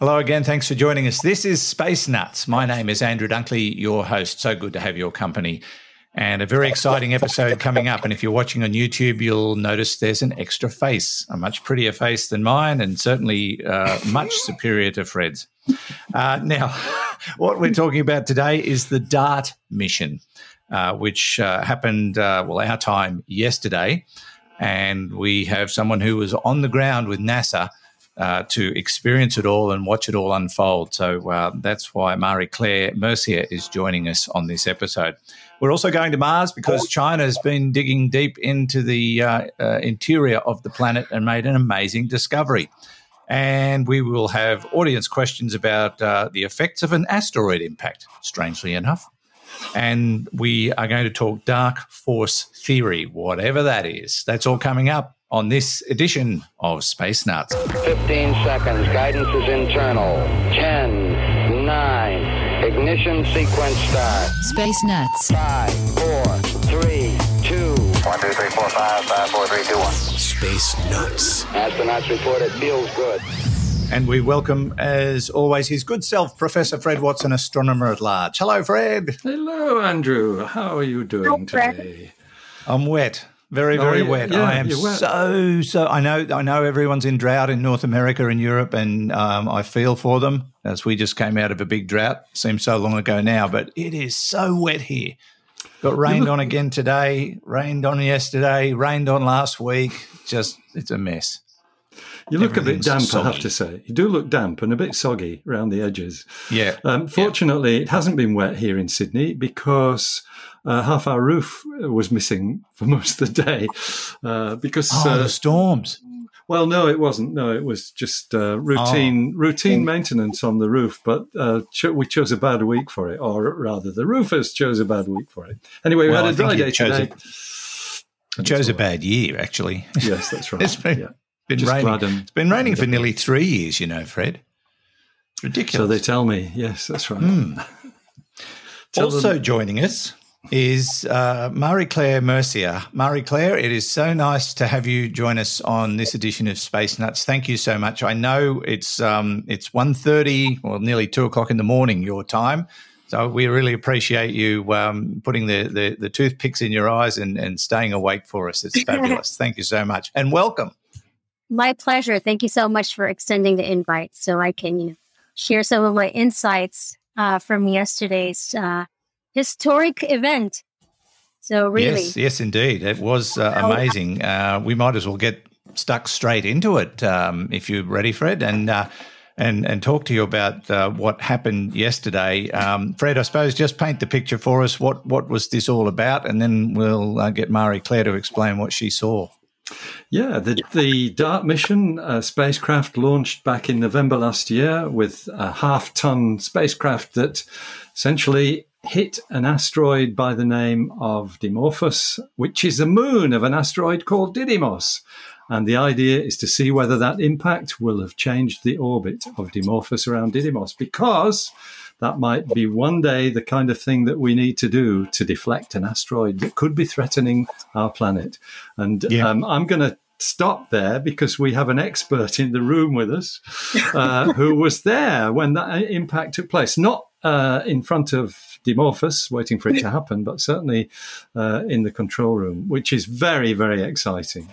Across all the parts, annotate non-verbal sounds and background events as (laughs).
Hello again. Thanks for joining us. This is Space Nuts. My name is Andrew Dunkley, your host. So good to have your company. And a very exciting episode coming up. And if you're watching on YouTube, you'll notice there's an extra face, a much prettier face than mine, and certainly uh, much superior to Fred's. Uh, now, (laughs) what we're talking about today is the DART mission, uh, which uh, happened, uh, well, our time yesterday. And we have someone who was on the ground with NASA uh, to experience it all and watch it all unfold. So uh, that's why Marie Claire Mercier is joining us on this episode. We're also going to Mars because China has been digging deep into the uh, uh interior of the planet and made an amazing discovery. And we will have audience questions about uh, the effects of an asteroid impact, strangely enough. And we are going to talk dark force theory, whatever that is. That's all coming up on this edition of Space Nuts. 15 seconds. Guidance is internal. 10, 9, ignition sequence start. Space Nuts. 5, 4, 3, 2, 1, 2, 3, 4, 5, 5, 4, 3, 2, 1. Space Nuts. Astronauts report it feels good. And we welcome, as always, his good self, Professor Fred Watson, astronomer at large. Hello, Fred. Hello, Andrew. How are you doing today? I'm wet. Very, Oh, very yeah, wet. yeah, I am wet. so, so. I know, I know. Everyone's in drought in North America and Europe, and um, I feel for them as we just came out of a big drought. Seems so long ago now, but it is so wet here. Got rained on again today. Rained on yesterday. Rained on last week. Just, it's a mess. You look a bit damp, I have to say. You do look damp and a bit soggy around the edges. Yeah. Um, fortunately, it hasn't been wet here in Sydney because uh, half our roof was missing for (laughs) most of the day. Uh, because, Oh, uh, the storms. well, no, it wasn't. No, it was just uh, routine routine maintenance on the roof. But uh, cho- we chose a bad week for it, or rather, the roofers chose a bad week for it. Anyway, we Well, had a dry day chose today. It chose a bad year, actually. Yes, that's (laughs) right. It's been, yeah. Been Just raining. glad I'm- It's been raining for nearly three years, you know, Fred. Ridiculous. So they tell me. Yes, that's right. (laughs) Tell also them- joining us is uh, Marie Claire Mercier. Marie Claire, it is so nice to have you join us on this edition of Space Nuts. Thank you so much. I know it's um, it's 1.30 or nearly two o'clock in the morning your time. So we really appreciate you um, putting the, the, the toothpicks in your eyes and, and staying awake for us. It's (laughs) fabulous. Thank you so much. And welcome. My pleasure. Thank you so much for extending the invite so I can you know, share some of my insights uh, from yesterday's uh, historic event. So, really, Yes, yes, indeed. It was uh, amazing. Uh, we might as well get stuck straight into it um, if you're ready, Fred, and uh, and and talk to you about uh, what happened yesterday. Um, Fred, I suppose just paint the picture for us. What what was this all about, and then we'll uh, get Marie Claire to explain what she saw. Yeah, the, the DART mission uh, spacecraft launched back in November last year with a half ton spacecraft that essentially hit an asteroid by the name of Dimorphos, which is a moon of an asteroid called Didymos. And the idea is to see whether that impact will have changed the orbit of Dimorphos around Didymos, because that might be one day the kind of thing that we need to do to deflect an asteroid that could be threatening our planet. And Yeah. um, I'm going to stop there because we have an expert in the room with us uh, (laughs) who was there when that impact took place. Not uh, in front of Dimorphos, waiting for it to happen, but certainly uh, in the control room, which is very, very exciting.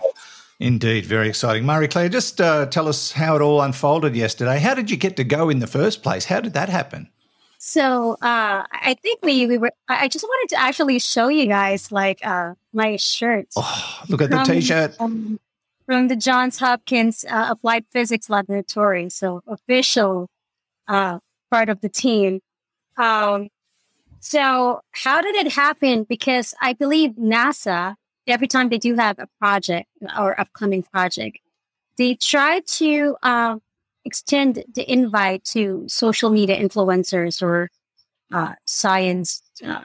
Indeed, very exciting. Marie Claire, just uh, tell us how it all unfolded yesterday. How did you get to go in the first place? How did that happen? So uh, I think we, we were. I just wanted to actually show you guys like uh, my shirt Oh, look at the t-shirt. um, from the Johns Hopkins uh, Applied Physics Laboratory. So official uh, part of the team. Um, so how did it happen? Because I believe NASA every time they do have a project or upcoming project, they try to um, extend the invite to social media influencers or uh, science uh,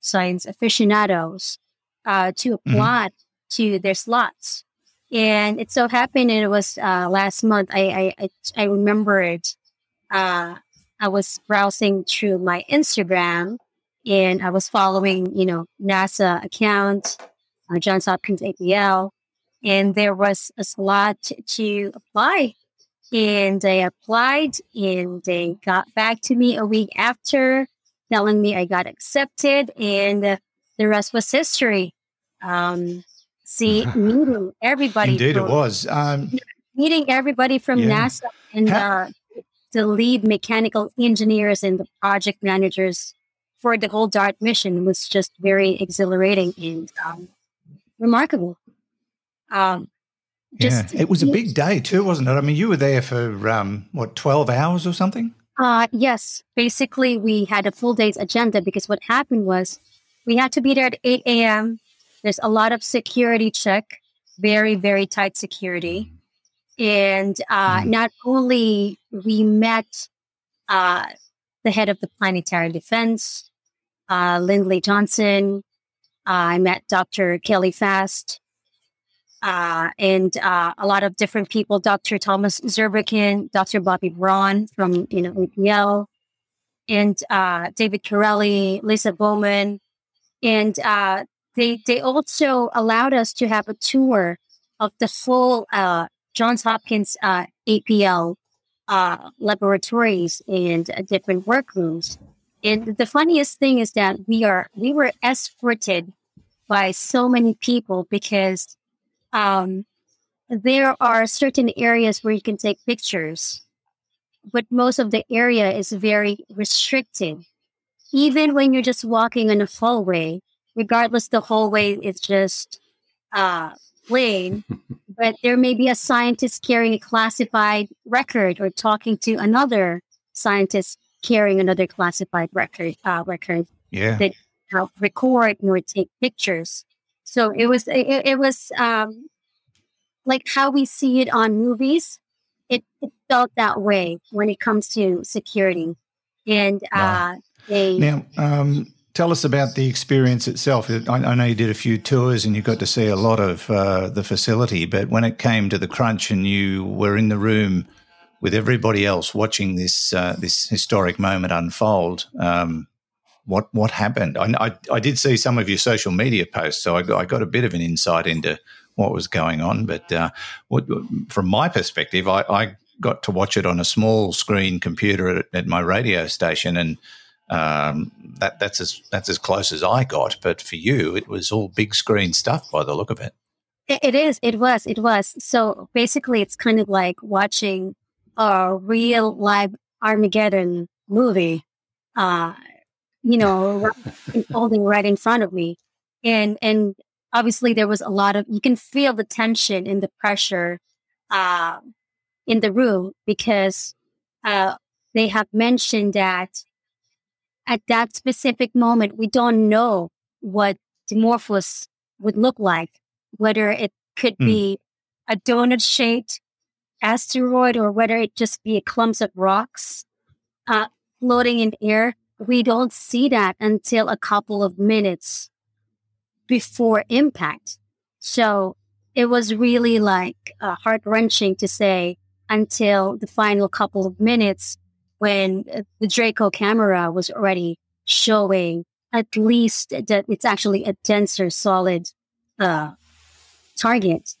science aficionados uh, to apply to their slots. And it so happened, it was uh, last month. I I I, I remember it. Uh, I was browsing through my Instagram, and I was following, you know, NASA account, uh, Johns Hopkins APL, and there was a slot to apply and I applied and they got back to me a week after telling me I got accepted and uh, the rest was history. Um, see, (laughs) meeting everybody. Indeed, from, it was. Um, Meeting everybody from Yeah. NASA and How- uh, the lead mechanical engineers and the project managers for the whole DART mission was just very exhilarating and um, remarkable. Um, yeah, it was a big day too, wasn't it? I mean, you were there for um, what twelve hours or something. Uh, yes. Basically, we had a full day's agenda because what happened was we had to be there at 8 a.m. There's a lot of security check, very, very tight security. And uh, Mhm. not only we met uh, the head of the planetary defense, uh, Lindley Johnson, I met Dr. Kelly Fast, uh, and uh, a lot of different people, Dr. Thomas Zurbuchen, Dr. Bobby Braun from you know APL, and uh, David Corelli, Lisa Bowman, and uh, they they also allowed us to have a tour of the full uh, Johns Hopkins uh, APL laboratories and different workrooms. And the funniest thing is that we are we were escorted by so many people because um, there are certain areas where you can take pictures, but most of the area is very restricted. Even when you're just walking in a hallway, regardless, the hallway is just uh, plain, (laughs) but there may be a scientist carrying a classified record or talking to another scientist carrying another classified record. Uh, record Yeah, that help record or take pictures. So it was it, it was um, like how we see it on movies. It, it felt that way when it comes to security, and uh, they Now, um, tell us about the experience itself. I, I know you did a few tours and you got to see a lot of uh, the facility, but when it came to the crunch and you were in the room with everybody else watching this uh, this historic moment unfold, um, what what happened? I, I, I did see some of your social media posts, so I got, I got a bit of an insight into what was going on. But uh, what, from my perspective, I, I got to watch it on a small screen computer at, at my radio station, and um, that that's as that's as close as I got. But for you, it was all big screen stuff by the look of it. It, is. It was. It was. So basically, it's kind of like watching a real live Armageddon movie. Uh, you know, right- unfolding (laughs) right in front of me, and and obviously there was a lot of. You can feel the tension and the pressure, uh, in the room because uh, they have mentioned that at that specific moment we don't know what Dimorphos would look like whether it could Hmm. be a donut shaped asteroid or whether it just be a clumps of rocks uh, floating in air. We don't see that until a couple of minutes before impact. So it was really like uh, heart wrenching to say until the final couple of minutes when uh, the DRACO camera was already showing at least that it's actually a denser solid uh, target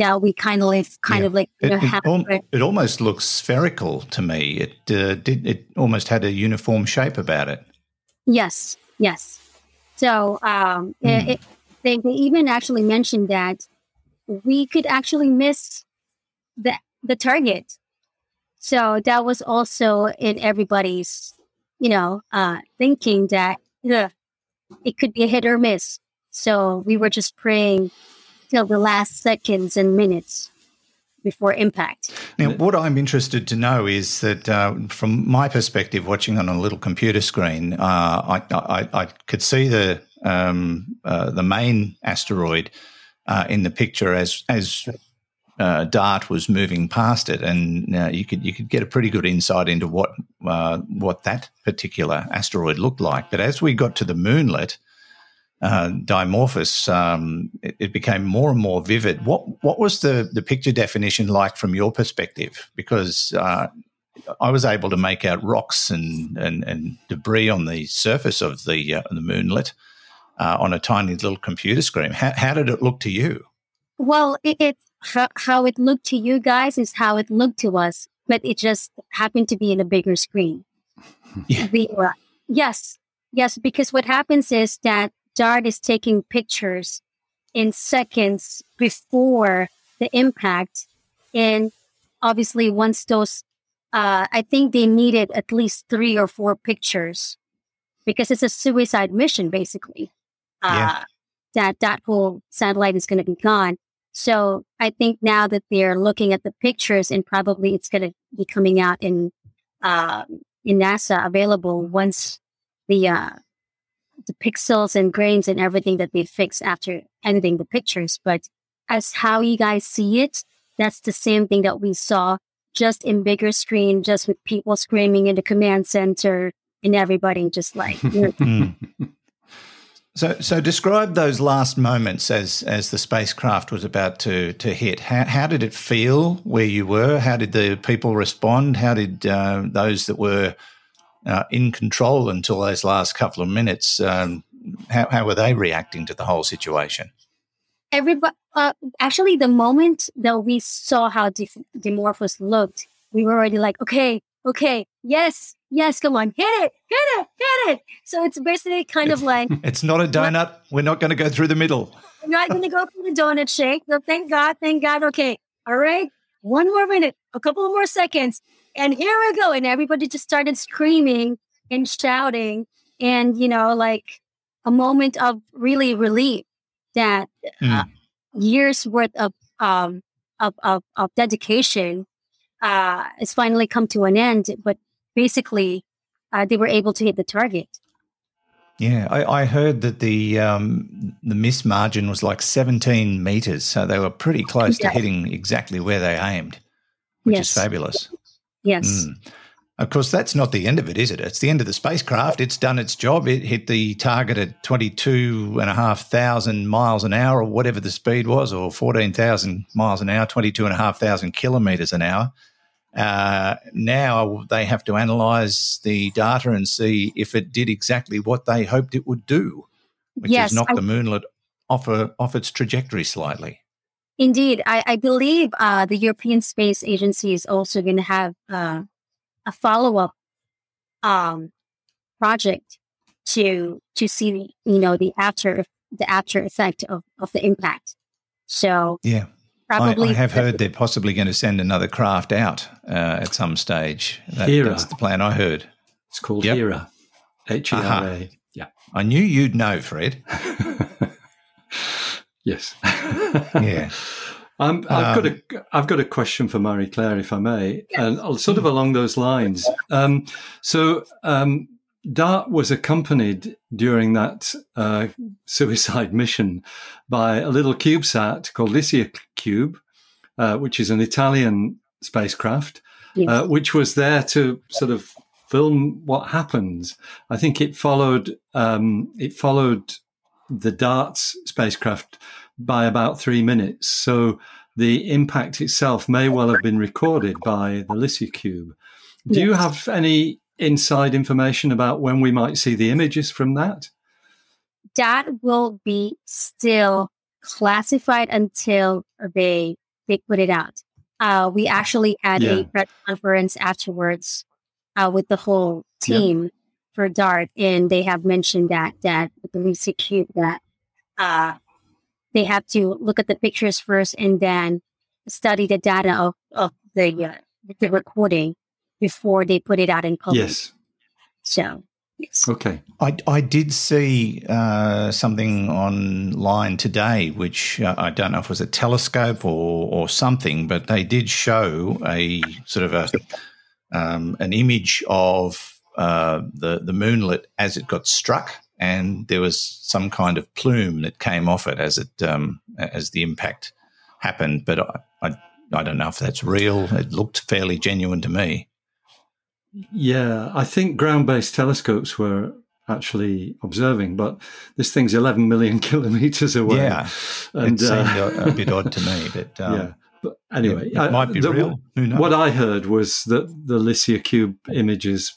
that we kind of kind Yeah. of like you It, know, it, al- it almost looks spherical to me. It uh, did. It almost had a uniform shape about it. Yes, yes. So um, Hmm. it, they, they even actually mentioned that we could actually miss the the target. So that was also in everybody's, you know, uh, thinking that it could be a hit or miss. So we were just praying till the last seconds and minutes before impact. Now, what I'm interested to know is that, uh, from my perspective, watching on a little computer screen, uh, I, I, I could see the um, uh, the main asteroid uh, in the picture as as uh, DART was moving past it, and uh, you could you could get a pretty good insight into what what that particular asteroid looked like. But as we got to the moonlet, uh, Dimorphos, um, it, it became more and more vivid. What what was the the picture definition like from your perspective? Because uh, I was able to make out rocks and and, and debris on the surface of the uh, the moonlet uh, on a tiny little computer screen. How, how did it look to you? Well, it, it how, how it looked to you guys is how it looked to us, but it just happened to be in a bigger screen. (laughs) Yeah. We were, yes, yes, because what happens is that DART is taking pictures in seconds before the impact. And obviously, once those, uh, I think they needed at least three or four pictures because it's a suicide mission, basically. Uh, Yeah. That that whole satellite is going to be gone. So I think now that they're looking at the pictures and probably it's going to be coming out in um, in NASA available once the uh, the pixels and grains and everything that they fix after editing the pictures. But as how you guys see it, that's the same thing that we saw just in bigger screen, just with people screaming in the command center and everybody just like (laughs) you know, Mm. So, so describe those last moments as as the spacecraft was about to to hit. How, how did it feel where you were? How did the people respond? How did uh, those that were uh, in control until those last couple of minutes? Um, how, how were they reacting to the whole situation? everybody uh, actually the moment that we saw how Dif- Dimorphos looked we were already like okay okay yes yes come on hit it hit it hit it so it's basically kind of like (laughs) It's not a donut. We're not going to go through the middle. we're not going to go through the donut shake so thank god thank god okay all right one more minute a couple more seconds and here we go and everybody just started screaming and shouting and you know like a moment of really relief that uh, years worth of um of of, of dedication uh has finally come to an end but basically uh, they were able to hit the target Yeah, I, I heard that the um, the miss margin was like 17 meters, so they were pretty close Yeah. to hitting exactly where they aimed, which Yes. is fabulous. yes Mm. Of course, that's not the end of it, is it? It's the end of the spacecraft. It's done its job. It hit the target at 22,500 miles an hour, or whatever the speed was, or 14,000 miles an hour, 22,500 kilometers an hour. Uh, now they have to analyze the data and see if it did exactly what they hoped it would do, which Yes, is knock I- the moonlet off, a, off its trajectory slightly. Indeed, I, I believe uh, the European Space Agency is also going to have uh, a follow up um, project to to see you know the after the after effect of, of the impact. So Yeah. I, probably I have heard they're possibly going to send another craft out uh, at some stage. That, Hera. that's the plan I heard. It's called Yep. HERA. H E R A. Yeah. I knew you'd know, Fred. (laughs) Yes. (laughs) Yeah. Um, I've got Um, a I've got a question for Marie Claire, if I may, and I'll- sort of along those lines. Um, so, um, DART was accompanied during that uh, (laughs) suicide mission by a little CubeSat called LICIA Cube, uh, which is an Italian spacecraft, Yes. uh, which was there to sort of film what happens. I think it followed um, it followed the Darts spacecraft by about three minutes. So the impact itself may well have been recorded by the LICIACube. Do you have any inside information about when we might see the images from that? that will be still classified until they they put it out. Uh, we actually had Yeah. a press conference afterwards uh, with the whole team for DART, and they have mentioned that that with the Lucy Cube that uh, they have to look at the pictures first and then study the data of, of the uh, the recording before they put it out in public. Yes. So yes. Okay. I, I did see uh, something online today, which uh, I don't know if it was a telescope or, or something, but they did show a sort of a um, an image of uh, the the moonlet as it got struck, and there was some kind of plume that came off it as it um, as the impact happened. But I, I I don't know if that's real. It looked fairly genuine to me. Yeah, I think ground-based telescopes were actually observing, but this thing's 11 million (laughs) kilometers away. Yeah, and it seemed uh, a, bit odd to me, (laughs) but um, yeah. But anyway, it, it might be the- real. Who knows? What I heard was that the LICIACube images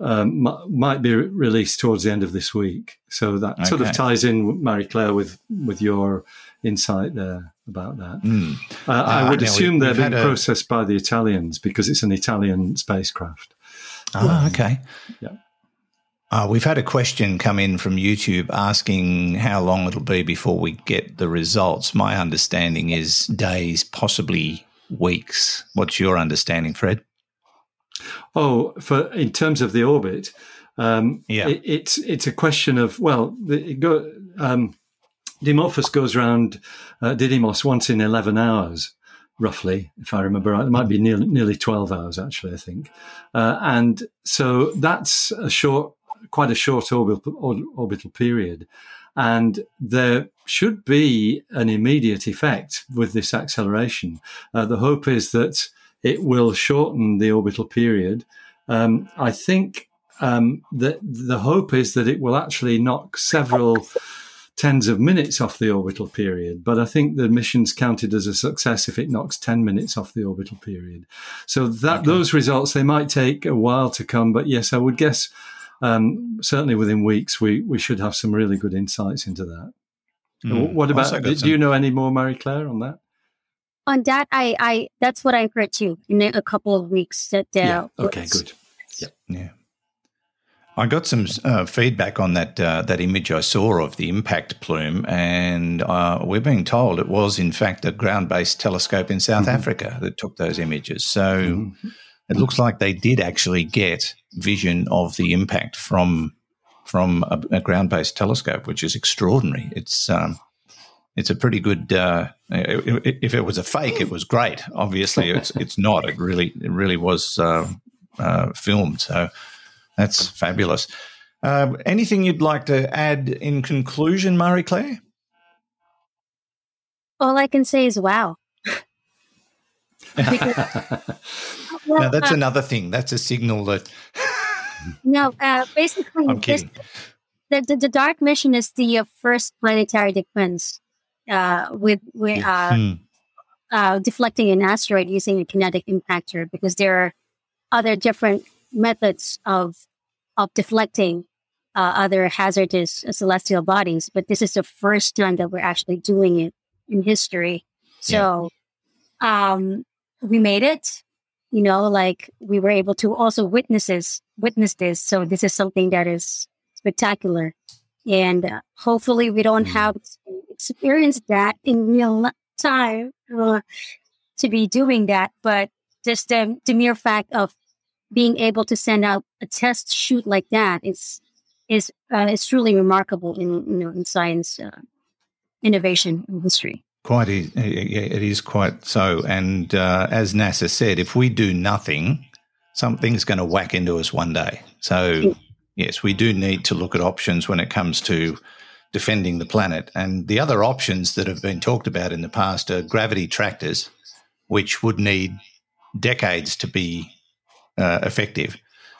um, m- might be re- released towards the end of this week. So that sort of ties in, Marie Claire, with with your insight there. about that. Mm. Uh, I Uh, would assume we- they're being had a- processed by the Italians because it's an Italian spacecraft. Ah, okay. Yeah. Uh, we've had a question come in from YouTube asking how long it'll be before we get the results. My understanding is days, possibly weeks. What's your understanding, Fred? Oh, for in terms of the orbit, um, Yeah. it, it's it's a question of well, the, it go, um, Dimorphos goes around uh, Didymos once in eleven hours, roughly, if I remember right. It might be nearly, nearly twelve hours actually, I think, uh, and so that's a short, quite a short orbital orbital period, and there should be an immediate effect with this acceleration. Uh, the hope is that it will shorten the orbital period. Um, I think um, that the hope is that it will actually knock several tens of minutes off the orbital period. But I think the mission's counted as a success if it knocks 10 minutes off the orbital period. So that those results, they might take a while to come. But yes, I would guess um, certainly within weeks, we, we should have some really good insights into that. Mm. What about, do, do some- you know any more, Marie Claire, on that? On that, I, I that's what I heard too. In a couple of weeks, that uh, yeah. Okay, was- good. Yeah. I got some uh, feedback on that uh, that image I saw of the impact plume, and uh, we're being told it was in fact a ground-based telescope in South Africa that took those images. So it looks like they did actually get vision of the impact from from a, a ground-based telescope, which is extraordinary. It's um, it's a pretty good. Uh, if it was a fake, it was great. Obviously, it's it's not. It really it really was uh, uh, filmed. So that's fabulous. Uh, anything you'd like to add in conclusion, Marie Claire? All I can say is wow. (laughs) Because- well, No, that's uh, another thing. That's a signal that (laughs) no, uh, basically, I'm kidding. the, the the DART mission is the uh, first planetary defense uh, with with uh, Hmm. uh, deflecting an asteroid using a kinetic impactor because there are other different methods of of deflecting uh, other hazardous celestial bodies, but this is the first time that we're actually doing it in history. So, um, we made it. You know, like we were able to also witnesses witness this. So this is something that is spectacular, and uh, hopefully we don't have to experience that in real time uh, to be doing that. But just the, the mere fact of being able to send out a test shoot like that is is uh, is truly remarkable in you know in science uh, innovation in history. Quite, yeah, it is quite so. And uh, as NASA said, if we do nothing, something's going to whack into us one day. So, yes, we do need to look at options when it comes to defending the planet. And the other options that have been talked about in the past are gravity tractors, which would need decades to be uh, effective.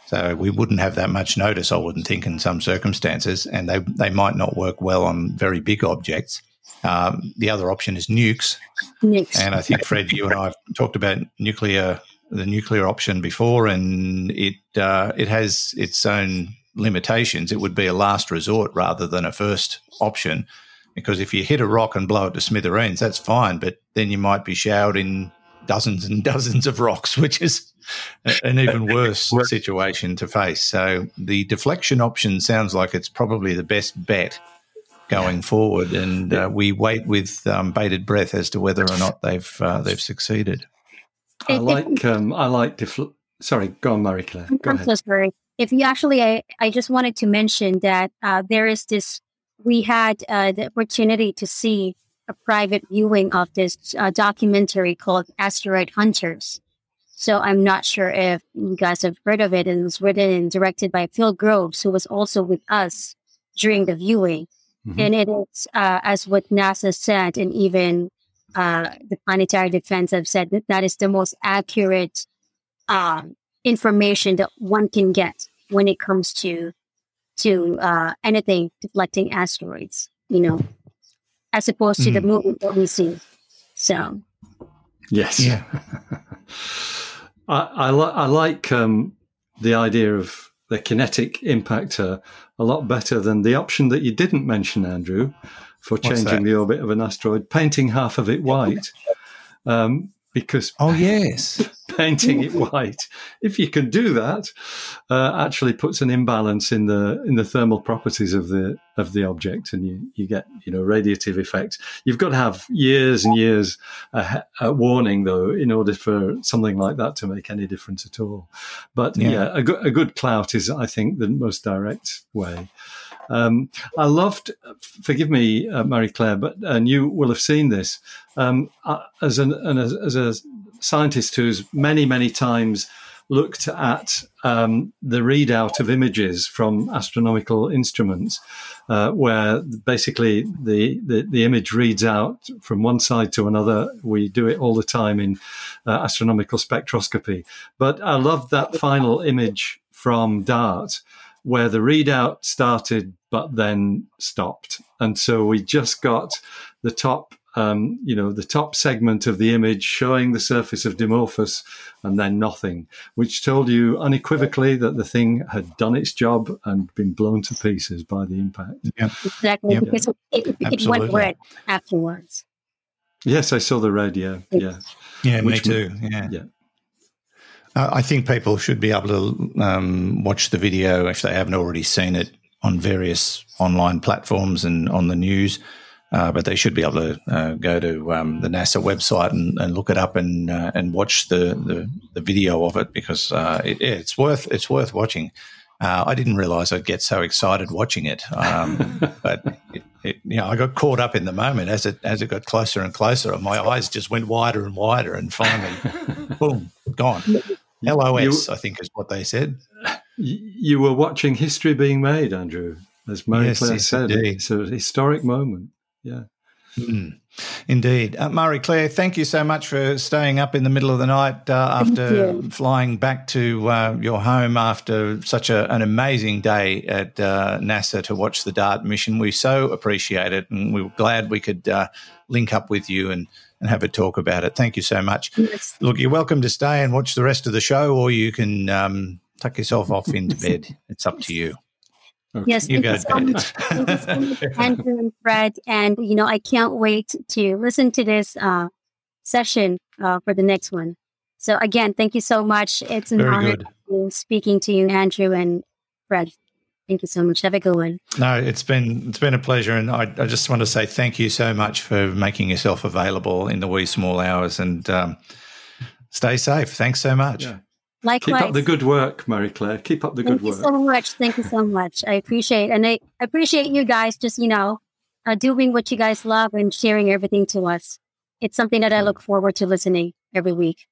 So we wouldn't have that much notice, I wouldn't think, in some circumstances, and they they might not work well on very big objects. Um, the other option is nukes, Next. and I think Fred, you and I have talked about nuclear, the nuclear option before, and it uh, it has its own limitations. It would be a last resort rather than a first option, because if you hit a rock and blow it to smithereens, that's fine, but then you might be showered in dozens and (laughs) dozens of rocks, which is an even (laughs) worse situation to face. So the deflection option sounds like it's probably the best bet going forward, and uh, we wait with um, bated breath as to whether or not they've uh, they've succeeded. I If- if- like um, I like defl- sorry, go on, Marie Claire. Go ahead. sorry. If you actually, I, I just wanted to mention that uh, there is this, we had uh, the opportunity to see a private viewing of this uh, documentary called Asteroid Hunters. So I'm not sure if you guys have heard of it. And it was written and directed by Phil Groves, who was also with us during the viewing. Mhm. And it is, uh, as what NASA said, and even uh, the Planetary Defense have said, that that is the most accurate um, information that one can get when it comes to to uh, anything deflecting asteroids. You know, as opposed to the movement that we see. So Yes. Yeah. (laughs) I, I, li- I like um, the idea of the kinetic impactor a lot better than the option that you didn't mention, Andrew, for What's changing that? the orbit of an asteroid, painting half of it white. Um, because Oh yes. (laughs) painting it white, if you can do that, uh, actually puts an imbalance in the in the thermal properties of the of the object, and you, you get you know radiative effects. You've got to have years and years uh, uh, warning though in order for something like that to make any difference at all. But Yeah. yeah, a, good, a good clout is I think the most direct way. Um, I loved, forgive me, uh, Marie Claire, but and you will have seen this um, uh, as an, an as, as a scientist who's many many times looked at um, the readout of images from astronomical instruments, uh, where basically the, the the image reads out from one side to another. We do it all the time in uh, astronomical spectroscopy, but I loved that final image from DART where the readout started but then stopped. And so we just got the top, um, you know, the top segment of the image showing the surface of Dimorphos and then nothing, which told you unequivocally that the thing had done its job and been blown to pieces by the impact. Yeah. Exactly. Yep. Because it, it, it went red afterwards. Yes, I saw the red, yeah. Yeah. Yeah, me Which too. Yeah. Yeah. Uh, I think people should be able to um, watch the video if they haven't already seen it on various online platforms and on the news. Uh, but they should be able to uh, go to um, the NASA website and, and look it up and uh, and watch the, the, the video of it because uh, it, it's worth it's worth watching. Uh, I didn't realize I'd get so excited watching it, um, (laughs) but it, it, you know I got caught up in the moment as it as it got closer and closer. and My eyes just went wider and wider, and finally, (laughs) boom, gone. LOS, I think, is what they said. You were watching history being made, Andrew, as Marie Yes, Claire yes, said. indeed. It's a historic moment. Yeah. Mm. Indeed. Uh, Marie Claire, thank you so much for staying up in the middle of the night uh, after flying back to uh, your home after such a, an amazing day at uh, NASA to watch the DART mission. We so appreciate it and we were glad we could uh, link up with you and, and have a talk about it. Thank you so much. Yes. Look, you're welcome to stay and watch the rest of the show or you can um, tuck yourself off into bed. It's up to you. Yes, You thank go you so. Thank you so much, Andrew and Fred. And, you know, I can't wait to listen to this uh, session uh, for the next one. So, again, thank you so much. It's an Very honor to speaking to you, Andrew and Fred. Thank you so much. Have a good one. No, it's been it's been a pleasure, and I, I just want to say thank you so much for making yourself available in the wee small hours, and um, stay safe. Thanks so much. Yeah. Likewise. Keep up the good work, Marie Claire. Keep up the Thank good you work. so much. Thank you so much. I appreciate and I appreciate you guys just, you know, uh, doing what you guys love and sharing everything to us. It's something that I look forward to listening every week.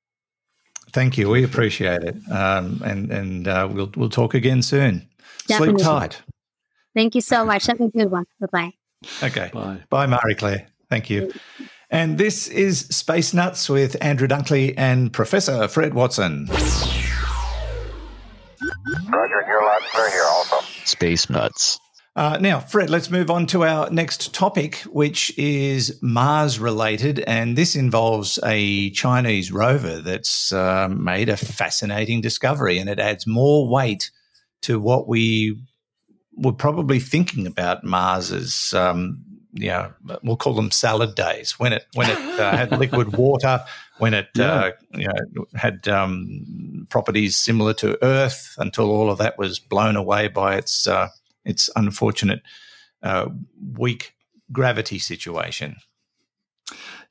Thank you. We appreciate it, um, and and uh, we'll we'll talk again soon. Definitely. Sleep tight. Thank you so much. Have a good one. Bye bye. Okay. Bye. Bye, Marie Claire. Thank you. And this is Space Nuts with Andrew Dunkley and Professor Fred Watson. Roger, you're loud here also. Space Nuts. Uh, now, Fred, let's move on to our next topic, which is Mars related. And this involves a Chinese rover that's uh, made a fascinating discovery and it adds more weight to what we were probably thinking about Mars as. Um, you know, we'll call them salad days when it when it uh, had (laughs) liquid water, when it uh, you know had um, properties similar to Earth, until all of that was blown away by its uh, its unfortunate uh, weak gravity situation.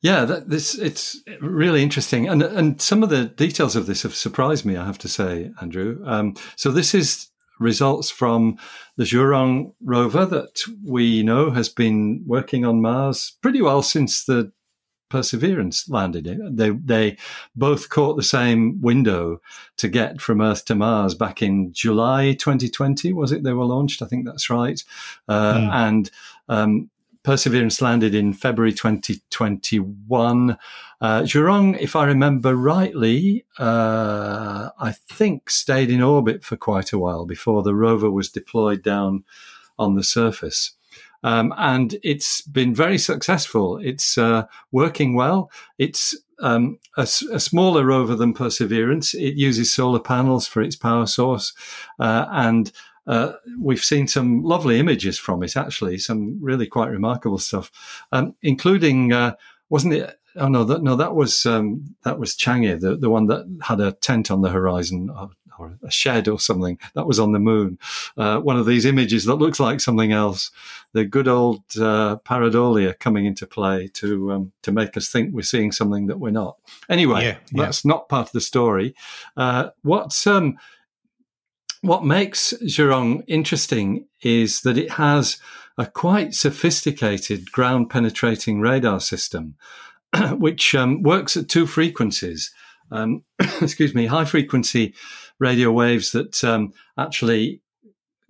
Yeah, that, this it's really interesting, and and some of the details of this have surprised me. I have to say, Andrew. Um, so this is results from the Zhurong rover that we know has been working on Mars pretty well since the Perseverance landed. It. They they both caught the same window to get from Earth to Mars back in July 2020. Was it they were launched? I think that's right. Uh, Hmm. And um, Perseverance landed in February 2021. Uh, if I remember rightly, uh, I think stayed in orbit for quite a while before the rover was deployed down on the surface. Um, and it's been very successful. It's uh, working well. It's um, a, a smaller rover than Perseverance. It uses solar panels for its power source, uh, and uh, we've seen some lovely images from it, actually, some really quite remarkable stuff, um, including, uh, wasn't it? Oh no, that, no, that was um, that was Chang'e, the, the one that had a tent on the horizon or, a shed or something. That was on the moon. Uh, one of these images that looks like something else. The good old uh, pareidolia coming into play to um, to make us think we're seeing something that we're not. Anyway, Yeah, yeah. that's not part of the story. Uh, what's um, what makes Zhurong interesting is that it has a quite sophisticated ground penetrating radar system, (clears throat) which um, works at two frequencies. Um, (coughs) excuse me, high frequency radio waves that um, actually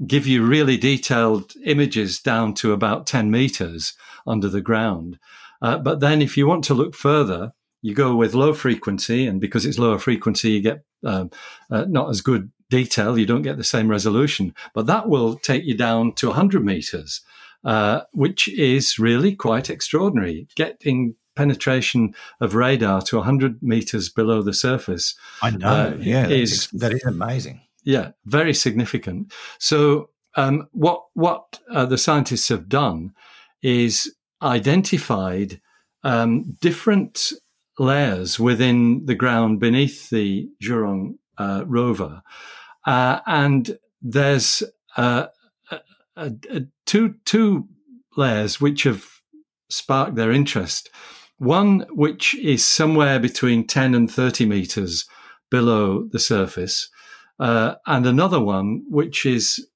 give you really detailed images down to about 10 meters under the ground. Uh, but then if you want to look further, you go with low frequency, and because it's lower frequency, you get um, uh, not as good detail. You don't get the same resolution, but that will take you down to 100 meters, uh, which is really quite extraordinary. Getting penetration of radar to 100 meters below the surface I know. Uh, yeah, is- that's, amazing. yeah, very significant. So, um, what what uh, the scientists have done is identified um, different layers within the ground beneath the Zhurong uh, rover, uh, and there's uh, two two layers which have sparked their interest. One which is somewhere between ten and thirty meters below the surface, uh, and another one which is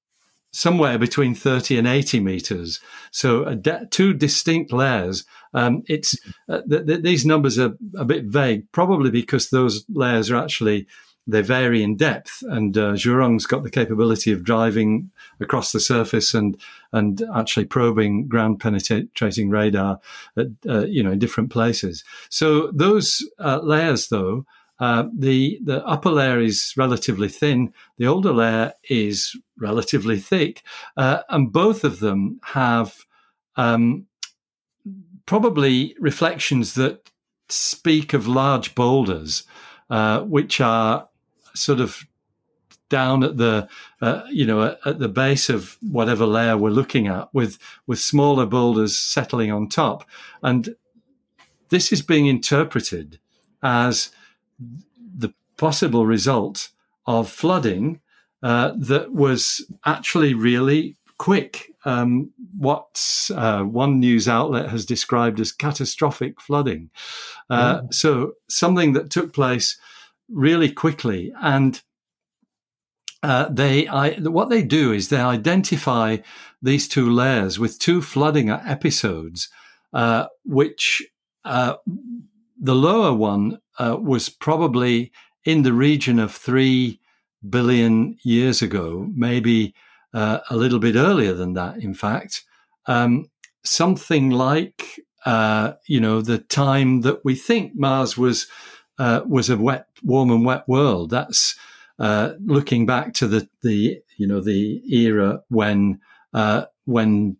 somewhere between 30 and 80 meters. So de- two distinct layers. Um, it's uh, th- th- these numbers are a bit vague, probably because those layers are actually they vary in depth, and uh, Zhurong's got the capability of driving across the surface and and actually probing ground penetrating radar at uh, you know different places. So those uh, layers, though, uh, the the upper layer is relatively thin. The older layer is relatively thick, uh, and both of them have um, probably reflections that speak of large boulders, uh, which are sort of down at the uh, you know at, the base of whatever layer we're looking at, with with smaller boulders settling on top, and this is being interpreted as the possible result of flooding uh, that was actually really quick. Um, what uh, one news outlet has described as catastrophic flooding. Uh, So something that took place really quickly, and uh, they I, what they do is they identify these two layers with two flooding episodes, uh, which uh, the lower one uh, was probably in the region of three billion years ago, maybe uh, a little bit earlier than that. In fact, um, something like uh, you know the time that we think Mars was uh, was a wet, warm and wet world. That's uh, looking back to the the you know the era when uh, when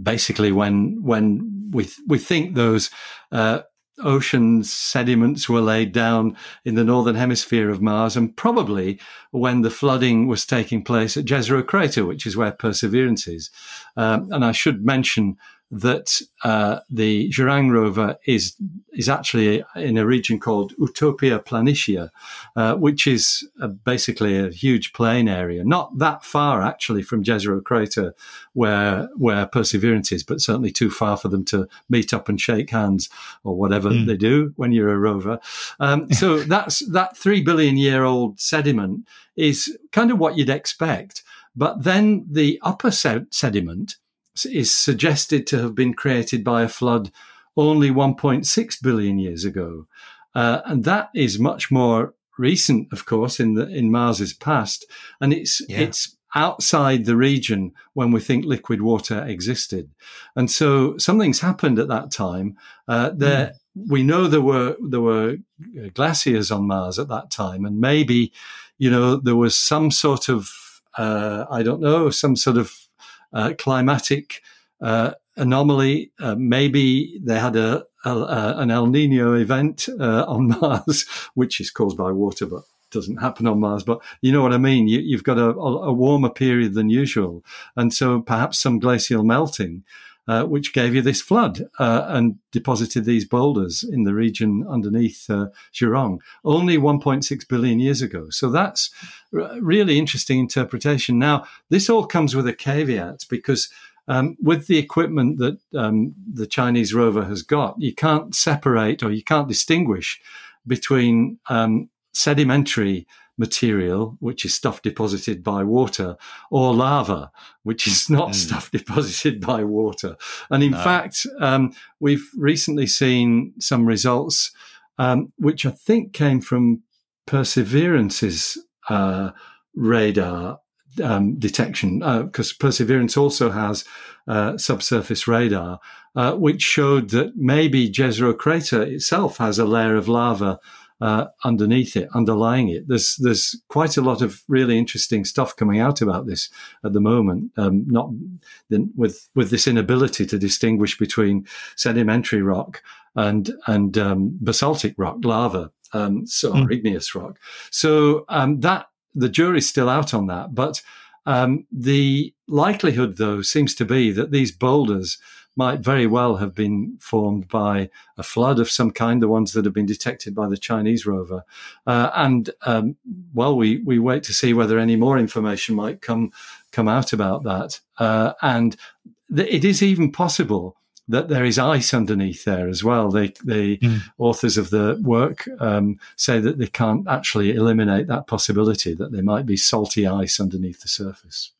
basically when when we we think those uh, ocean sediments were laid down in the northern hemisphere of Mars, and probably when the flooding was taking place at Jezero Crater, which is where Perseverance is. Um, and I should mention that uh, the Zhurong rover is is actually in a region called Utopia Planitia, uh, which is uh, basically a huge plain area, not that far actually from Jezero Crater, where where Perseverance is, but certainly too far for them to meet up and shake hands or whatever they do when you're a rover. Um, so (laughs) that's that three billion year old sediment is kind of what you'd expect, but then the upper sed- sediment is suggested to have been created by a flood only 1.6 billion years ago. Uh, and that is much more recent, of course, in the in Mars's past, and it's Yeah. it's outside the region when we think liquid water existed, and so something's happened at that time. Uh, there, we know there were there were glaciers on Mars at that time, and maybe, you know, there was some sort of uh, I don't know, some sort of uh, climatic uh, anomaly. Uh, maybe they had a, a, an El Nino event uh, on (laughs) Mars, which is caused by water, but doesn't happen on Mars, but you know what I mean. You, have got a, a, warmer period than usual, and so perhaps some glacial melting, uh, which gave you this flood uh, and deposited these boulders in the region underneath uh, Zhurong only 1.6 billion years ago. So that's r- really interesting interpretation. Now, this all comes with a caveat because. Um, with the equipment that um, the Chinese rover has got, you can't separate or you can't distinguish between um, sedimentary material, which is stuff deposited by water, or lava, which is not mm. stuff (laughs) deposited by water. And in no. fact, um, we've recently seen some results, um, which I think came from Perseverance's uh, radar um, detection, because uh, Perseverance also has uh, subsurface radar, uh, which showed that maybe Jezero crater itself has a layer of lava uh, underneath it, underlying it. There's there's quite a lot of really interesting stuff coming out about this at the moment. Um, not with with this inability to distinguish between sedimentary rock and and um, basaltic rock, lava, um, so mm. igneous rock. So um, that the jury's still out on that, but. Um, the likelihood, though, seems to be that these boulders might very well have been formed by a flood of some kind, the ones that have been detected by the Chinese rover. Uh, and um, well, we we wait to see whether any more information might come come out about that. Uh, and th- it is even possible that there is ice underneath there as well. They, the mm. authors of the work um, say that they can't actually eliminate that possibility that there might be salty ice underneath the surface.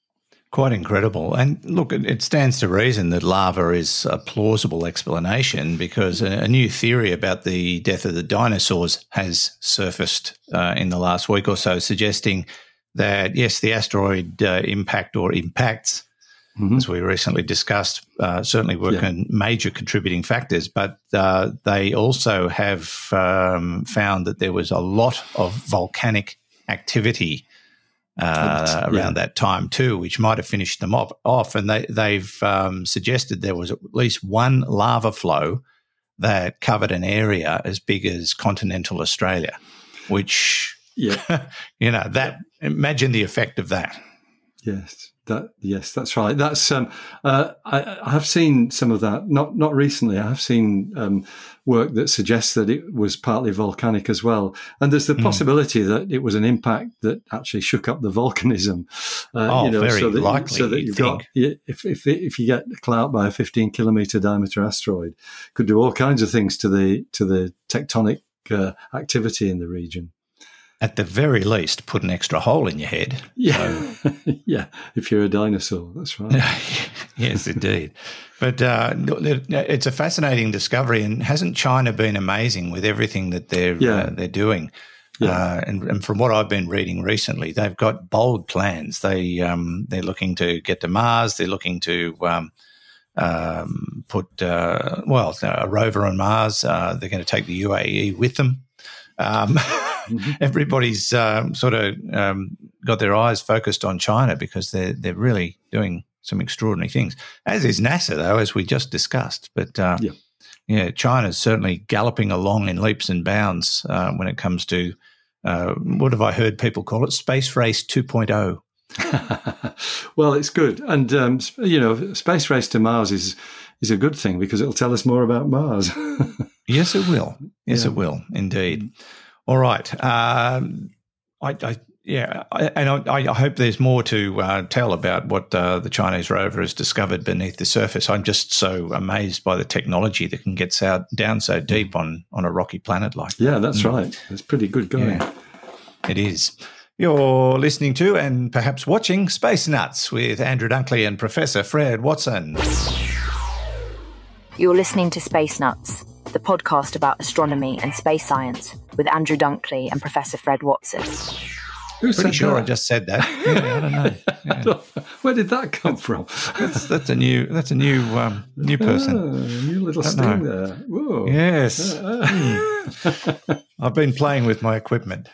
Quite incredible. And look, it stands to reason that lava is a plausible explanation because a new theory about the death of the dinosaurs has surfaced uh, in the last week or so, suggesting that, yes, the asteroid uh, impact or impacts, mm-hmm. as we recently discussed, uh, certainly were yeah. major contributing factors, but uh, they also have um, found that there was a lot of volcanic activity uh, around yeah. that time too, which might have finished them off. off. And they, they've um, suggested there was at least one lava flow that covered an area as big as continental Australia, which, yeah, (laughs) you know, that imagine the effect of that. Yes. That yes, that's right. That's um, uh, I, I, have seen some of that. Not not recently. I have seen um, work that suggests that it was partly volcanic as well. And there's the mm. possibility that it was an impact that actually shook up the volcanism. Uh, oh, you know, very so that, likely. So that you've got if if if you get clout by a 15 kilometer diameter asteroid, could do all kinds of things to the to the tectonic uh, activity in the region at the very least, put an extra hole in your head. Yeah, so. (laughs) yeah. If you're a dinosaur, that's right. (laughs) yes, indeed. But uh, it's a fascinating discovery, and hasn't China been amazing with everything that they're yeah. uh, they're doing? Yeah. Uh, and, and, from what I've been reading recently, they've got bold plans. They um, they're looking to get to Mars. They're looking to um, um, put uh, well a rover on Mars. Uh, they're going to take the UAE with them. Um, mm-hmm. (laughs) everybody's um, sort of um, got their eyes focused on China because they're they're really doing some extraordinary things. As is NASA, though, as we just discussed. But uh, yeah. yeah, China's certainly galloping along in leaps and bounds uh, when it comes to uh, what have I heard people call it? Space Race 2.0. (laughs) well, it's good, and um, you know, space race to Mars is is a good thing because it'll tell us more about Mars. (laughs) yes, it will. Yes, yeah. it will indeed. All right. Um, I, I, yeah, I, and I, I, hope there's more to uh, tell about what uh, the Chinese rover has discovered beneath the surface. I'm just so amazed by the technology that can get so, down so deep on on a rocky planet like that. Yeah, that's mm. right. It's pretty good going. Yeah, it is. You're listening to and perhaps watching Space Nuts with Andrew Dunkley and Professor Fred Watson. You're listening to Space Nuts the podcast about astronomy and space science with Andrew Dunkley and Professor Fred Watson. Who's Pretty sure that? I just said that. Yeah, I don't know. (laughs) Yeah. Where did that come from? That's, that's a new. That's a new um, new person. Oh, new little sting know. there. Whoa. Yes. mm. I've been playing with my equipment.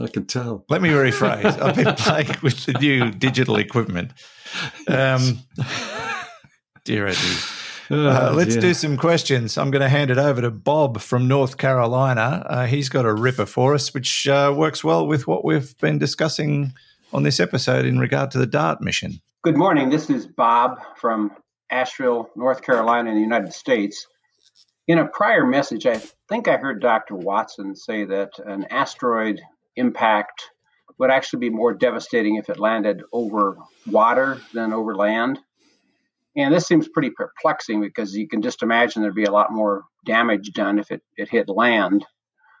I can tell. Let me rephrase. I've been (laughs) playing with the new digital equipment. Um, (laughs) dear, dear. Uh, let's dear. do some questions. I'm going to hand it over to Bob from North Carolina. Uh, he's got a ripper for us, which uh, works well with what we've been discussing on this episode in regard to the DART mission. Good morning. This is Bob from Asheville, North Carolina, in the United States. In a prior message, I think I heard Dr. Watson say that an asteroid impact would actually be more devastating if it landed over water than over land. And this seems pretty perplexing because you can just imagine there'd be a lot more damage done if it, it hit land.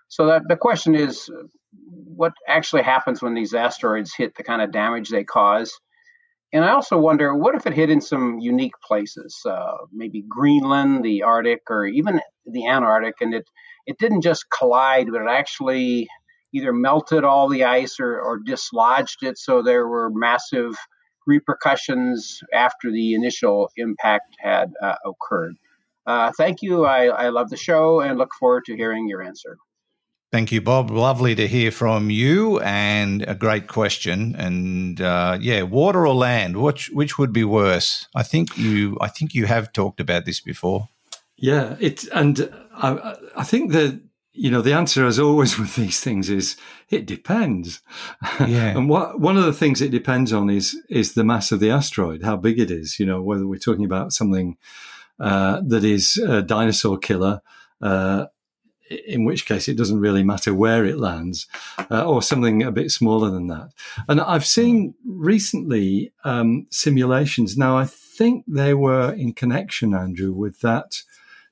So that the question is what actually happens when these asteroids hit the kind of damage they cause? And I also wonder what if it hit in some unique places, uh, maybe Greenland, the Arctic, or even the Antarctic, and it, it didn't just collide, but it actually either melted all the ice or, or dislodged it so there were massive repercussions after the initial impact had uh, occurred. Uh, thank you. I, I love the show and look forward to hearing your answer. Thank you, Bob. Lovely to hear from you, and a great question. And uh, yeah, water or land, which which would be worse? I think you, I think you have talked about this before. Yeah, it and I, I think that you know the answer, as always (laughs) with these things, is it depends. Yeah. and what one of the things it depends on is is the mass of the asteroid, how big it is. You know, whether we're talking about something uh, that is a dinosaur killer. Uh, in which case it doesn't really matter where it lands, uh, or something a bit smaller than that. And I've seen recently um, simulations. Now, I think they were in connection, Andrew, with that.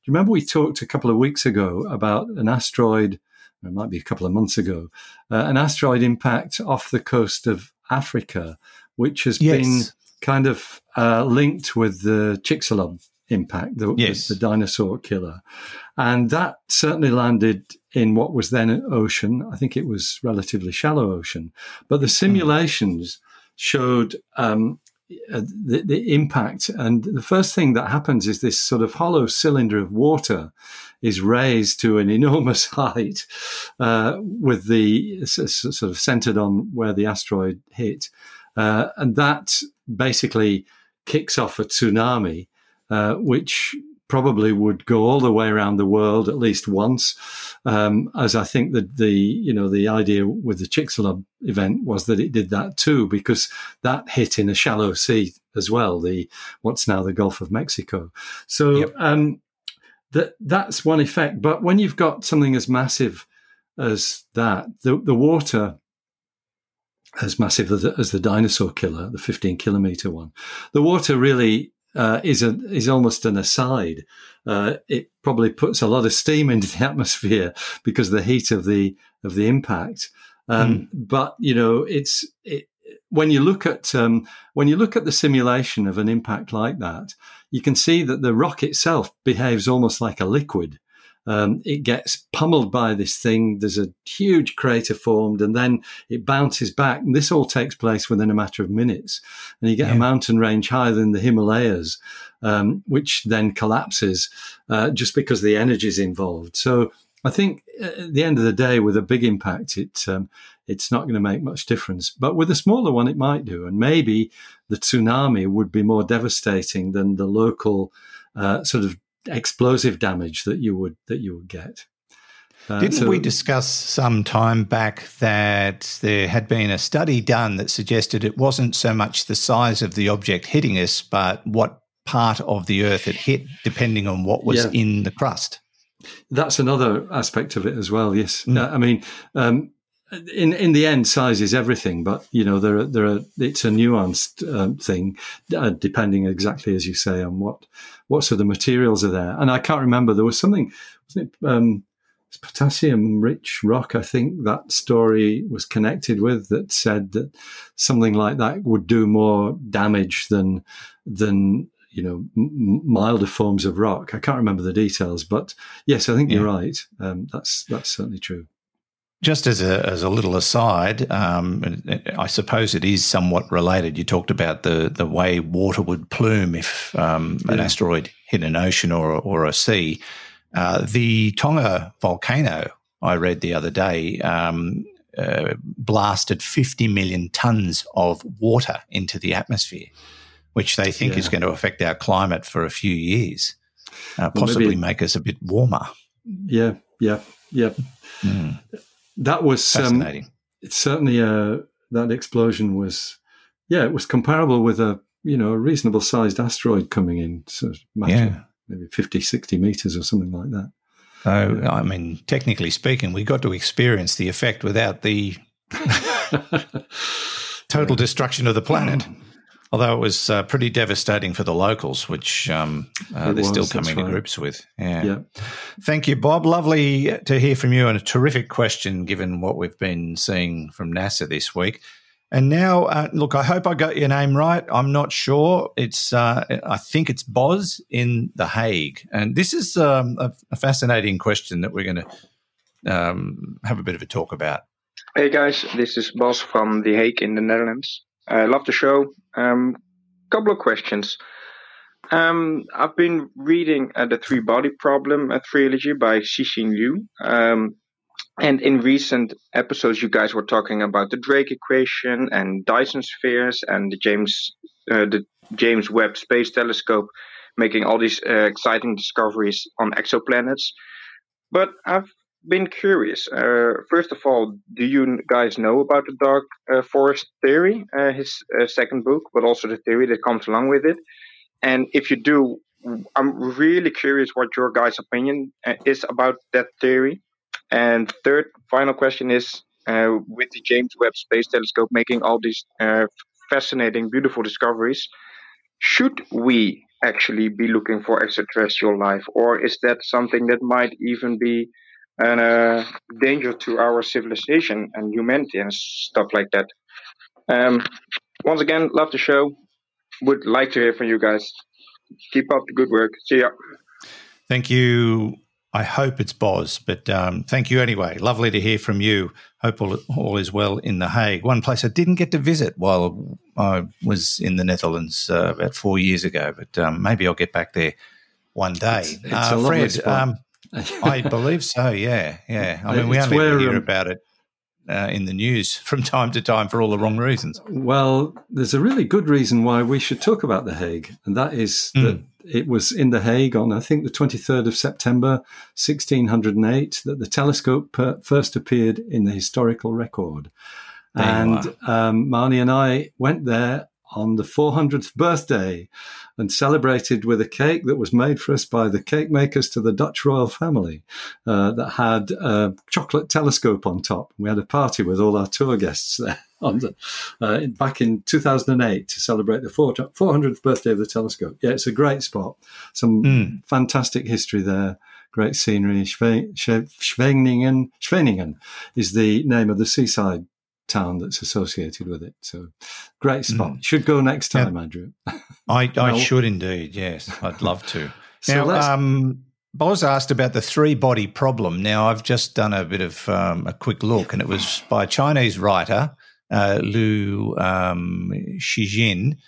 You remember we talked a couple of weeks ago about an asteroid? It might be a couple of months ago, uh, an asteroid impact off the coast of Africa, which has Yes. been kind of uh, linked with the Chicxulub impact, the, Yes. the, the dinosaur killer. And that certainly landed in what was then an ocean. I think it was relatively shallow ocean. But the simulations showed um, the, the impact. And the first thing that happens is this sort of hollow cylinder of water is raised to an (laughs) enormous height uh, with the sort of centered on where the asteroid hit. Uh, and that basically kicks off a tsunami, uh, which probably would go all the way around the world at least once. Um, as I think that the you know the idea with the Chicxulub event was that it did that too because that hit in a shallow sea as well. The what's now the Gulf of Mexico. So Yep. um, that that's one effect. But when you've got something as massive as that, the the water as massive as the, as the dinosaur killer, the 15 kilometer one. The water really uh, is a is almost an aside. Uh, it probably puts a lot of steam into the (laughs) atmosphere because of the heat of the of the impact. Um, But you know, it's it, when you look at um, when you look at the simulation of an impact like that, you can see that the rock itself behaves almost like a liquid. Um, it gets pummeled by this thing. There's a huge crater formed, and then it bounces back. And this all takes place within a matter of minutes. And you get Yeah. a mountain range higher than the Himalayas, um, which then collapses uh, just because the energy is involved. So I think uh, at the end of the day, with a big impact, it um, it's not going to make much difference. But with a smaller one, it might do, and maybe the tsunami would be more devastating than the local uh, sort of explosive damage that you would that you would get. Uh, Didn't so- we discuss some time back that there had been a study done that suggested it wasn't so much the size of the object hitting us, but what part of the Earth it hit, depending on what was Yeah. in the crust? That's another aspect of it as well. Yes, Mm. Uh, I mean, um, in in the end, size is everything. But you know, there are, there are it's a nuanced um, thing, uh, depending exactly as you say on what what sort of materials are there. And I can't remember there was something wasn't it um, it's potassium rich rock? I think that story was connected with that said that something like that would do more damage than than you know m- milder forms of rock. I can't remember the details, but yes, I think you're right. Um, that's that's certainly true. Just as a, as a little aside, um, I suppose it is somewhat related. You talked about the, the way water would plume if um, an asteroid hit an ocean or, or a sea. Uh, the Tonga volcano, I read the other day, um, uh, blasted 50 million tons of water into the atmosphere, which they think is going to affect our climate for a few years. uh, possibly maybe, make us a bit warmer. Yeah, yeah, yeah. Mm. That was um, fascinating. Um, it's certainly a that explosion was, yeah, it was comparable with a you know a reasonable sized asteroid coming in, sort of yeah. maybe 50, 60 meters or something like that. So, I mean, technically speaking, we got to experience the effect without the (laughs) total destruction of the planet. (laughs) Although it was uh, pretty devastating for the locals, which um, uh, they're was, still coming right. to grips with. Yeah. yeah. Thank you, Bob. Lovely to hear from you, and a terrific question given what we've been seeing from NASA this week. And now, uh, look, I hope I got your name right. I'm not sure. It's, uh, I think it's Boz in The Hague. And this is um, a, a, fascinating question that we're going to um, have a bit of a talk about. Hey guys, this is Boz from The Hague in the Netherlands. I love the show. Um, couple of questions. Um, I've been reading uh, the Three Body Problem a trilogy by Cixin Liu. Um, and in recent episodes, you guys were talking about the Drake equation and Dyson spheres and the James uh, the James Webb Space Telescope, making all these uh, exciting discoveries on exoplanets. But I've been curious. Uh, first of all, do you guys know about the dark uh, forest theory, uh, his uh, second book, but also the theory that comes along with it? And if you do, I'm really curious what your guys' opinion is about that theory. And third, final question is uh, with the James Webb Space Telescope making all these uh, fascinating, beautiful discoveries, should we actually be looking for extraterrestrial life, or is that something that might even be a uh, danger to our civilization and humanity and stuff like that? Um, once again, love the show. Would like to hear from you guys. Keep up the good work. See ya. Thank you I hope it's Boz, but um, thank you anyway. Lovely to hear from you. Hope all, all, is well in The Hague. One place I didn't get to visit while I was in the Netherlands uh, about four years ago, but um, maybe I'll get back there one day. It's, it's uh, a Fred, um, (laughs) I believe so. Yeah, yeah. I mean, we only where, hear um, about it uh, in the news (laughs) from time to time for all the wrong reasons. Well, there's a really good reason why we should talk about The Hague, and that is mm. that it was in The Hague on, I think, the 23rd of September, 1608, that the telescope per- first appeared in the historical record. There and um, Marnie and I went there on the 400th birthday and celebrated with a cake that was made for us by the cake makers to the Dutch royal family uh, that had a chocolate telescope on top. We had a party with all our tour guests there (laughs) on the, uh, back in 2008 to celebrate the 400th birthday of the telescope. Yeah, it's a great spot. Some mm. fantastic history there. Great scenery. Scheveningen, Scheveningen is the name of the seaside town that's associated with it. So great spot. Mm. Should go next time, Andrew. (laughs) I, I should indeed. Yes, I'd love to. (laughs) so now, um, Boz asked about the three body problem. Now, I've just done a bit of um, a quick look, and it was by a Chinese writer, uh, Liu um, Shijin.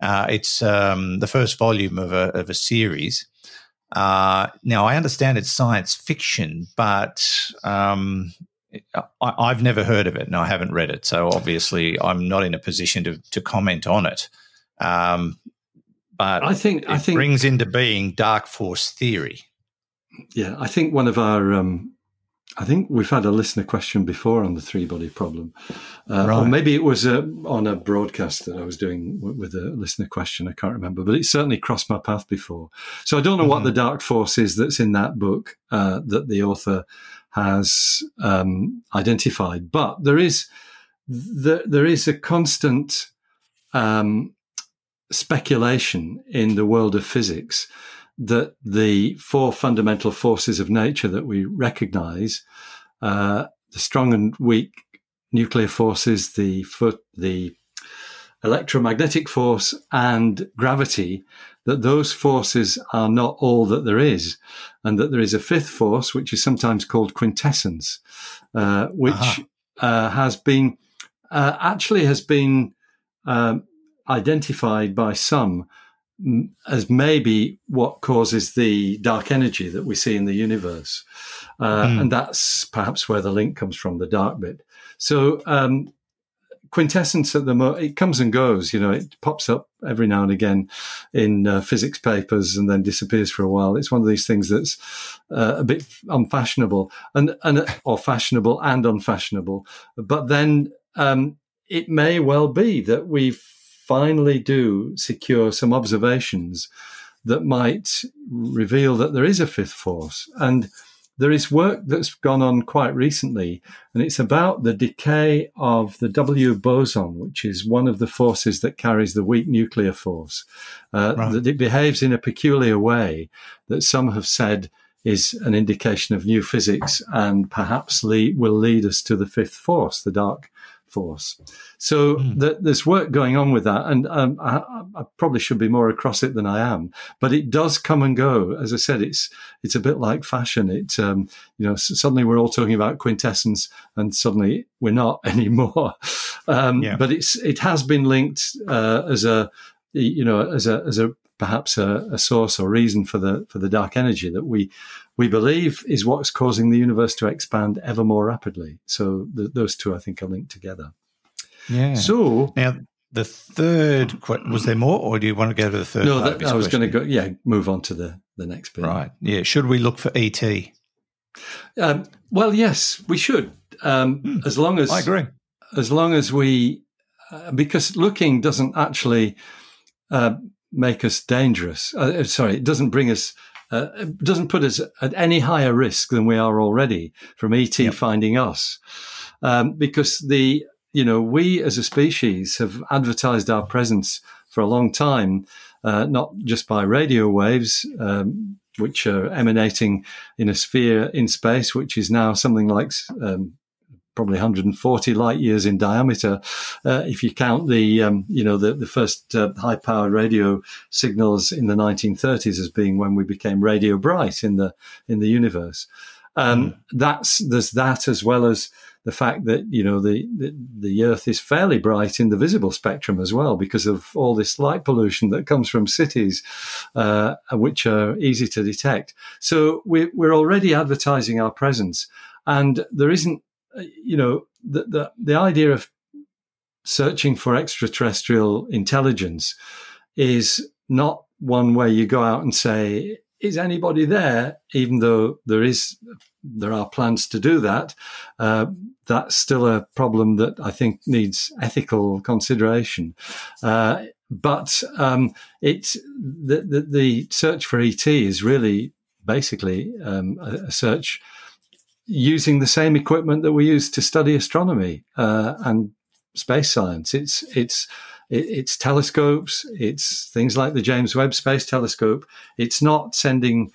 Uh, it's um, the first volume of a, of a series. Uh, now, I understand it's science fiction, but um, I, have never heard of it and I haven't read it. So obviously, I'm not in a position to, to comment on it. Um, but I think I think brings into being dark force theory. Yeah, I think one of our um, I think we've had a listener question before on the three body problem, uh, right. or maybe it was uh, on a broadcast that I was doing with a listener question. I can't remember, but it certainly crossed my path before. So I don't know mm-hmm. what the dark force is that's in that book uh, that the author has um, identified. But there is the, there is a constant um, speculation in the world of physics that the four fundamental forces of nature that we recognize, uh, the strong and weak nuclear forces, the foot, the electromagnetic force and gravity, that those forces are not all that there is, and that there is a fifth force, which is sometimes called quintessence, uh, which uh-huh. uh, has been uh, actually has been um, identified by some as maybe what causes the dark energy that we see in the universe, mm. and that's perhaps where the link comes from, the dark bit. So. Um, quintessence at the moment, it comes and goes. You know, it pops up every now and again in uh, physics papers and then disappears for a while. It's one of these things that's uh, a bit unfashionable and, and, or fashionable and unfashionable. But then, um, it may well be that we finally do secure some observations that might reveal that there is a fifth force. And there is work that's gone on quite recently, and it's about the decay of the W boson, which is one of the forces that carries the weak nuclear force. Uh, right. That it behaves in a peculiar way that some have said is an indication of new physics and perhaps will lead us to the fifth force, the dark force. So mm. the, there's work going on with that, and um, I, I, probably should be more across it than I am. But it does come and go. As I said, it's it's a bit like fashion. It um, you know suddenly we're all talking about quintessence, and suddenly we're not (laughs) anymore. Um, yeah. But it's it has been linked uh, as a you know as a as a perhaps a, a, source or reason for the for the dark energy that we we believe is what's causing the universe to expand ever more rapidly. So the, those two, I think, are linked together. Yeah. So now the third was there more, or do you want to go to the third? No, that, I was going to go. Yeah, move on to the the next bit. Right. Yeah. Should we look for ET? Um, well, yes, we should. Um, hmm. As long as I agree. As long as we, uh, because looking doesn't actually uh, make us dangerous. Uh, sorry, it doesn't bring us. Uh, doesn't put us at any higher risk than we are already from ET yep. finding us, um, because the you know we as a species have advertised our presence for a long time, uh, not just by radio waves. Um, which are emanating in a sphere in space, which is now something like um, probably 140 light years in diameter. Uh, if you count the, um, you know, the, the first uh, high powered radio signals in the 1930s as being when we became radio bright in the, in the universe. Um, mm. That's, there's that as well as the fact that, you know, the, the, the earth is fairly bright in the visible spectrum as well because of all this light pollution that comes from cities, uh, which are easy to detect. So we're, we're already advertising our presence and there isn't you know, the, the, the idea of searching for extraterrestrial intelligence is not one where you go out and say, is anybody there? Even though there is, there are plans to do that. Uh, that's still a problem that I think needs ethical consideration. Uh, but um, it's the, the, the, search for ET is really basically um, a, a search using the same equipment that we use to study astronomy uh, and space science. It's it's it's telescopes. It's things like the James Webb Space Telescope. It's not sending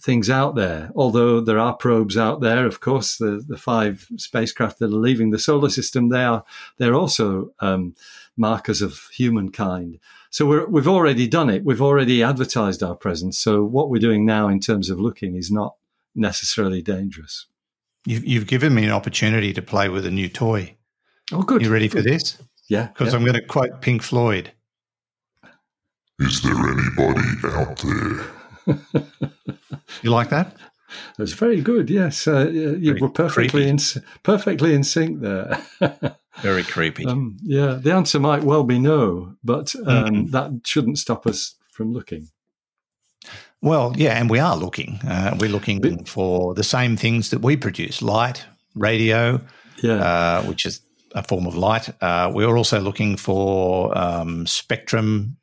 things out there, although there are probes out there. Of course, the the five spacecraft that are leaving the solar system, they are they're also um, markers of humankind. So we have already done it. We've already advertised our presence. So what we're doing now in terms of looking is not necessarily dangerous. You've, you've given me an opportunity to play with a new toy. Oh, good. You ready good. for this? Yeah. Because yeah. I'm going to quote Pink Floyd. Is there anybody out there? (laughs) you like that? That's very good. Yes, uh, you very were perfectly in perfectly in sync there. (laughs) very creepy. Um, yeah, the answer might well be no, but um, mm-hmm. that shouldn't stop us from looking. Well, yeah, and we are looking. Uh, we're looking for the same things that we produce: light, radio, yeah. uh, which is a form of light. Uh, we're also looking for um, spectrum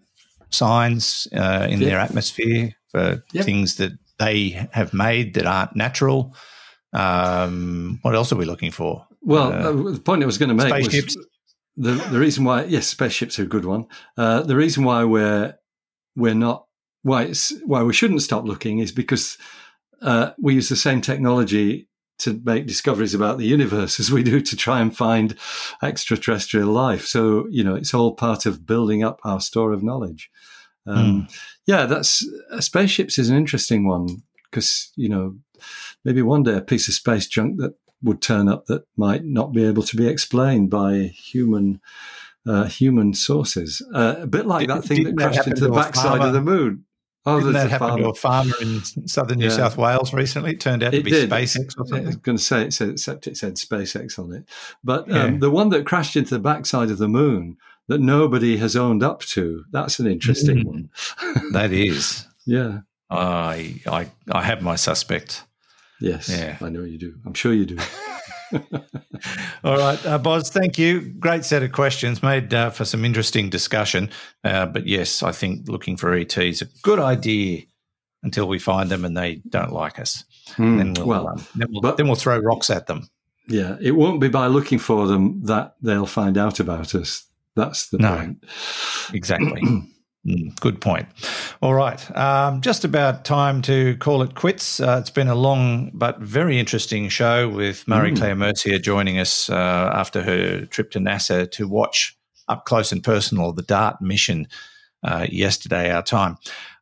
signs uh, in yeah. their atmosphere for things that they have made that aren't natural. Um, what else are we looking for? Well, uh, uh, the point I was going to make spaceships. was the the reason why. Yes, spaceships are a good one. the reason why we're we're not why it's why we shouldn't stop looking is because uh, we use the same technology to make discoveries about the universe (laughs) as we do to try and find extraterrestrial life. So you know, it's all part of building up our store of knowledge. Um, mm. Yeah, that's uh, spaceships is an interesting one because you know maybe one day a piece of space junk that would turn up that might not be able to be explained by human uh, human sources. Uh, a bit like did, that thing that crashed into the backside of the moon. Oh, Didn't that a happen farmer. to a farmer in southern New Yeah. South Wales recently? It turned out to be did. SpaceX or I was going to say it said, except it said SpaceX on it. But Yeah. um, the one that crashed into the backside of the moon that nobody has owned up to, that's an interesting Mm. one. That is. (laughs) Yeah. I, I, I have my suspect. Yes. Yeah. I know you do. I'm sure you do. (laughs) (laughs) All right, uh, Boz, thank you. Great set of questions made uh, for some interesting discussion. Uh, but yes, I think looking for ET is a good idea until we find them and they don't like us. Hmm. Then, we'll, Well, um, then, we'll, but- then we'll throw rocks at them. Yeah. It won't be by looking for them that they'll find out about us. That's the No. point. Exactly. (clears throat) Mm, good point. All right. Um, just about time to call it quits. Uh, it's been a long but very interesting show with Marie Mm. Claire Mercier joining us uh, after her trip to NASA to watch up close and personal the DART mission uh, yesterday, our time.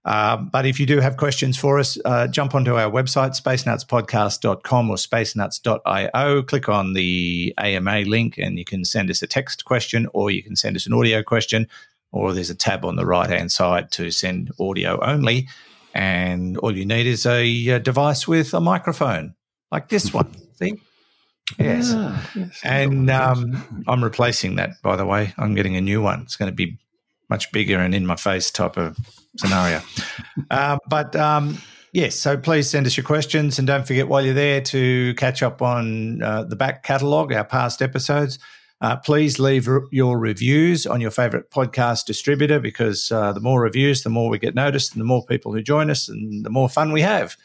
Um, but if you do have questions for us, uh, jump onto our website, spacenutspodcast.com or spacenuts.io. Click on the AMA link and you can send us a text question or you can send us an audio question, or there's a tab on the right hand side to send audio only. And all you need is a, uh device with a microphone like this one. (laughs) See? Yes. Yeah, yes. And um, I'm replacing that, by the way. I'm getting a new one. It's going to be much bigger and in my face type of scenario. (laughs) uh, but um, yes, so please send us your questions and don't forget while you're there to catch up on uh, the back catalogue, our past episodes. Uh, please leave r- your reviews on your favorite podcast distributor because uh, the more reviews, the more we get noticed and the more people who join us and the more fun we have.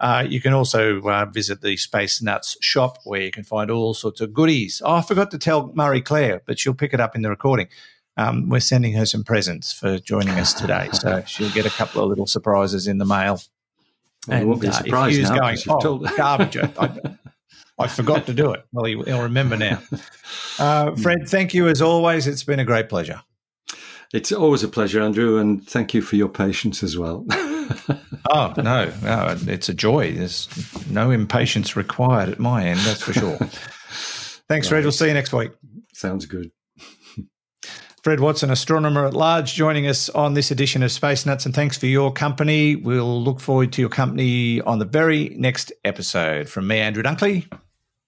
Uh, you can also uh, visit the Space Nuts shop where you can find all sorts of goodies. Oh, I forgot to tell Marie Claire, but she'll pick it up in the recording. Um, we're sending her some presents for joining us today, so (laughs) she'll get a couple of little surprises in the mail. Well, it won't be uh, surprise Hugh's now going, oh, garbage! I, (laughs) I forgot to do it. (laughs) Well, he, he'll remember now. Uh, Fred, thank you as always. It's been a great pleasure. It's always a pleasure, Andrew, and thank you for your patience as well. (laughs) Oh no, no, it's a joy. There's no impatience required at my end, that's for sure. (laughs) Thanks, Fred. We'll see you next week. Sounds good. Fred Watson, astronomer at large, joining us on this edition of Space Nuts, and thanks for your company. We'll look forward to your company on the very next episode. From me, Andrew Dunkley.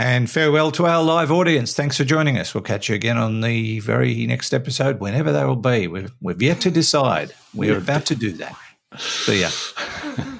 And farewell to our live audience. Thanks for joining us. We'll catch you again on the very next episode, whenever that will be. We've, we've yet to decide. We're about to do that. See ya. (laughs)